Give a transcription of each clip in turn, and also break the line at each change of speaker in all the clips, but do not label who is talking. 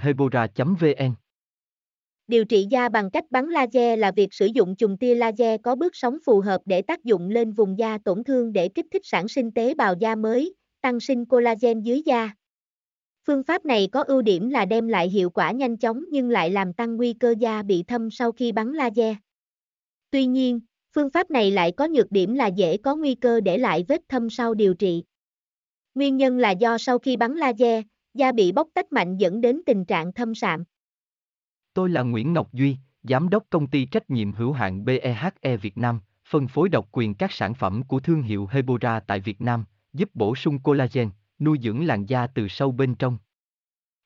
hebora vn
Điều trị da bằng cách bắn laser là việc sử dụng chùm tia laser có bước sóng phù hợp để tác dụng lên vùng da tổn thương để kích thích sản sinh tế bào da mới, tăng sinh collagen dưới da. Phương pháp này có ưu điểm là đem lại hiệu quả nhanh chóng nhưng lại làm tăng nguy cơ da bị thâm sau khi bắn laser. Tuy nhiên, phương pháp này lại có nhược điểm là dễ có nguy cơ để lại vết thâm sau điều trị. Nguyên nhân là do sau khi bắn laser, da bị bóc tách mạnh dẫn đến tình trạng thâm sạm.
Tôi là Nguyễn Ngọc Duy, Giám đốc công ty trách nhiệm hữu hạn BEHE Việt Nam, phân phối độc quyền các sản phẩm của thương hiệu Hebora tại Việt Nam, giúp bổ sung collagen, nuôi dưỡng làn da từ sâu bên trong.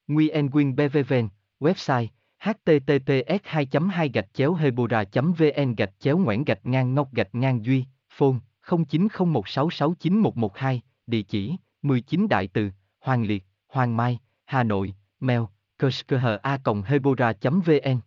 Nguyen Quyên BVVN, website https 2 2 gạch chéo hebora vn gạch chéo ngoãn gạch ngang ngọc gạch ngang duy phone 0901669112 địa chỉ 19 đại từ hoàng liệt hoàng mai hà nội mail kushkha.hebora.vn